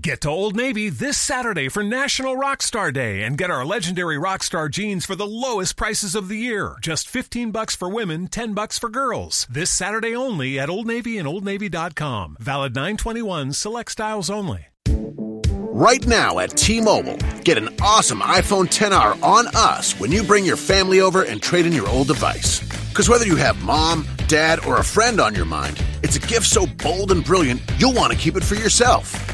Get to Old Navy this Saturday for National Rockstar Day and get our legendary Rockstar jeans for the lowest prices of the year. Just 15 bucks for women, 10 bucks for girls. This Saturday only at Old Navy and OldNavy.com. Valid 921 select styles only. Right now at T-Mobile, get an awesome iPhone 10R on us when you bring your family over and trade in your old device. Because whether you have mom, dad, or a friend on your mind, it's a gift so bold and brilliant you'll want to keep it for yourself.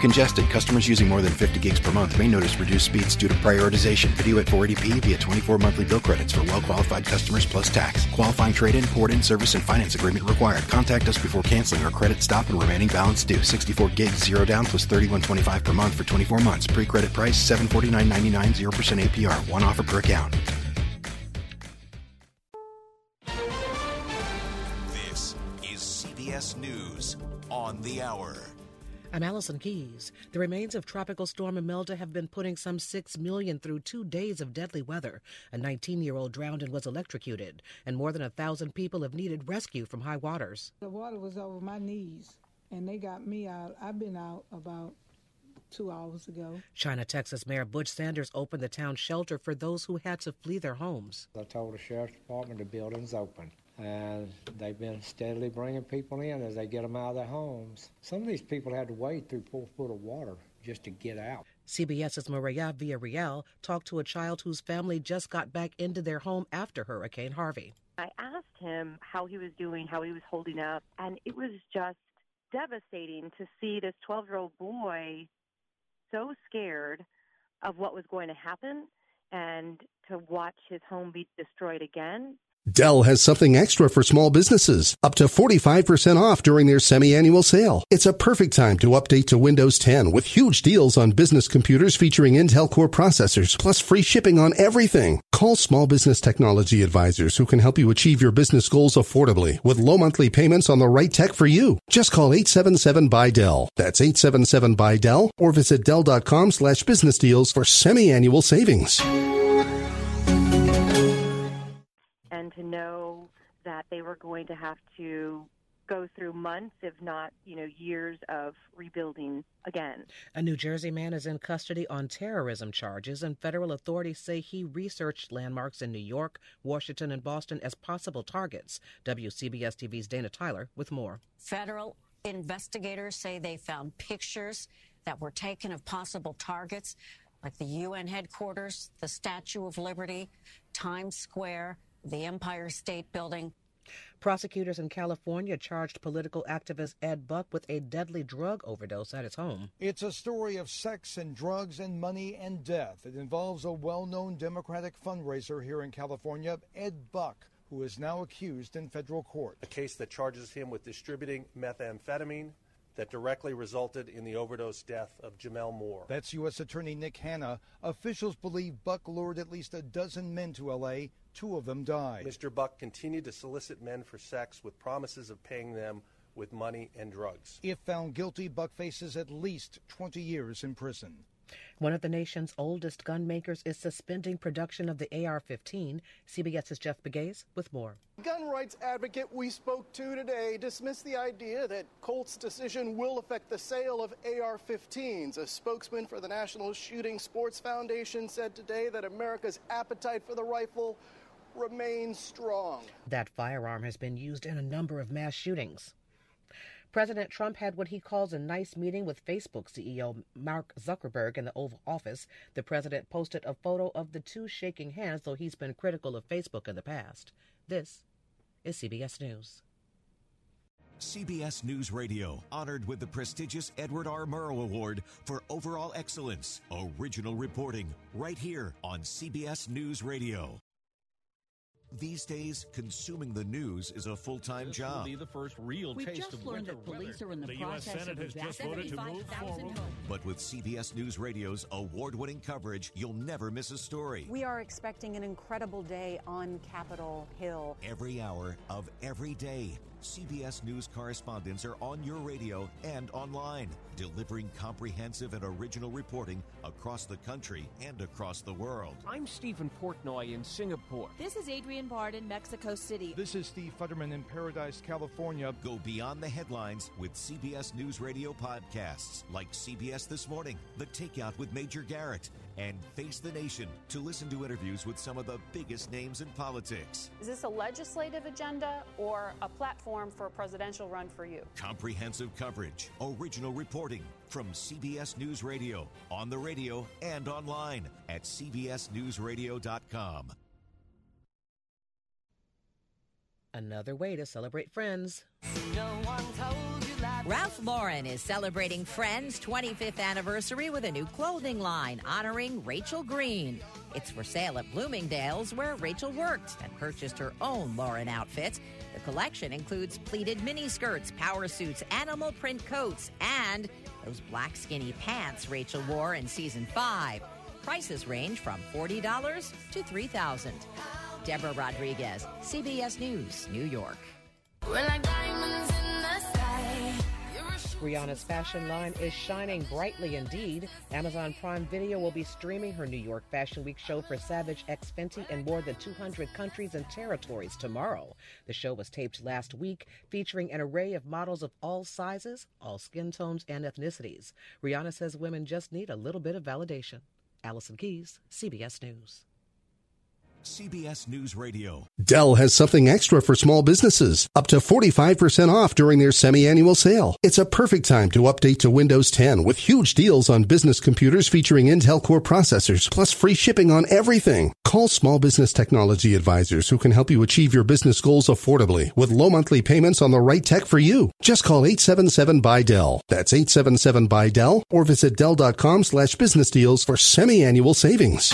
Congested, customers using more than 50 gigs per month may notice reduced speeds due to prioritization. Video at 480p via 24 monthly bill credits for well-qualified customers plus tax. Qualifying trade-in, port-in, service, and finance agreement required. Contact us before canceling or credit stop and remaining balance due. 64 gigs, zero down plus 31.25 per month for 24 months. Pre-credit price 749.99, 0% APR. One offer per account. This is CBS News on the hour. I'm Allison Keyes. The remains of Tropical Storm Imelda have been putting some 6 million through two days of deadly weather. A 19 year old drowned and was electrocuted, and more than a thousand people have needed rescue from high waters. The water was over my knees, and they got me out. I've been out about two hours ago. China, Texas Mayor Butch Sanders opened the town shelter for those who had to flee their homes. I told the sheriff's department the building's open. And they've been steadily bringing people in as they get them out of their homes. Some of these people had to wade through four foot of water just to get out. CBS's Maria Villarreal talked to a child whose family just got back into their home after Hurricane Harvey. I asked him how he was doing, how he was holding up, and it was just devastating to see this 12 year old boy so scared of what was going to happen and to watch his home be destroyed again. Dell has something extra for small businesses, up to 45% off during their semi-annual sale. It's a perfect time to update to Windows 10 with huge deals on business computers featuring Intel Core processors, plus free shipping on everything. Call small business technology advisors who can help you achieve your business goals affordably with low monthly payments on the right tech for you. Just call 877 by Dell. That's 877 by Dell or visit Dell.com slash business deals for semi-annual savings. That they were going to have to go through months, if not, you know, years of rebuilding again. A New Jersey man is in custody on terrorism charges, and federal authorities say he researched landmarks in New York, Washington, and Boston as possible targets. WCBS TV's Dana Tyler with more. Federal investigators say they found pictures that were taken of possible targets like the UN headquarters, the Statue of Liberty, Times Square, the Empire State Building. Prosecutors in California charged political activist Ed Buck with a deadly drug overdose at his home. It's a story of sex and drugs and money and death. It involves a well known Democratic fundraiser here in California, Ed Buck, who is now accused in federal court. A case that charges him with distributing methamphetamine that directly resulted in the overdose death of Gemmel Moore. That's U.S. Attorney Nick Hanna. Officials believe Buck lured at least a dozen men to L.A. Two of them died. Mr. Buck continued to solicit men for sex with promises of paying them with money and drugs. If found guilty, Buck faces at least 20 years in prison. One of the nation's oldest gun makers is suspending production of the AR 15. CBS's Jeff Pegues with more. Gun rights advocate we spoke to today dismissed the idea that Colt's decision will affect the sale of AR 15s. A spokesman for the National Shooting Sports Foundation said today that America's appetite for the rifle remains strong. That firearm has been used in a number of mass shootings. President Trump had what he calls a nice meeting with Facebook CEO Mark Zuckerberg in the Oval Office. The president posted a photo of the two shaking hands, though he's been critical of Facebook in the past. This is CBS News. CBS News Radio, honored with the prestigious Edward R. Murrow Award for overall excellence. Original reporting, right here on CBS News Radio. These days, consuming the news is a full-time job. Be the first real We've taste just of learned winter that police weather. are in the, The US process Senate of has just voted to move 75,000 homes. But with CBS News Radio's award-winning coverage, you'll never miss a story. We are expecting an incredible day on Capitol Hill. Every hour of every day. CBS News correspondents are on your radio and online, delivering comprehensive and original reporting across the country and across the world. I'm Steven Portnoy in Singapore. This is Adrian Bard in Mexico City. This is Steve Futterman in Paradise, California. Go beyond the headlines with CBS News Radio podcasts like CBS This Morning, The Takeout with Major Garrett, and Face the Nation to listen to interviews with some of the biggest names in politics. Is this a legislative agenda or a platform for a presidential run for you? Comprehensive coverage, original reporting from CBS News Radio, on the radio and online at cbsnewsradio.com. Another way to celebrate friends. Ralph Lauren is celebrating Friends' 25th anniversary with a new clothing line honoring Rachel Green. It's for sale at Bloomingdale's, where Rachel worked and purchased her own Lauren outfits. The collection includes pleated miniskirts, power suits, animal print coats, and those black skinny pants Rachel wore in season five. Prices range from $40 to $3,000. Deborah Rodriguez, CBS News, New York. Rihanna's fashion line is shining brightly indeed. Amazon Prime Video will be streaming her New York Fashion Week show for Savage X Fenty in more than 200 countries and territories tomorrow. The show was taped last week, featuring an array of models of all sizes, all skin tones, and ethnicities. Rihanna says women just need a little bit of validation. Allison Keyes, CBS News. CBS News Radio. Dell has something extra for small businesses, up to 45% off during their semi-annual sale. It's a perfect time to update to Windows 10 with huge deals on business computers featuring Intel Core processors, plus free shipping on everything. Call small business technology advisors who can help you achieve your business goals affordably with low monthly payments on the right tech for you. Just call 877 by Dell. That's 877 by Dell or visit Dell.com slash business deals for semi-annual savings.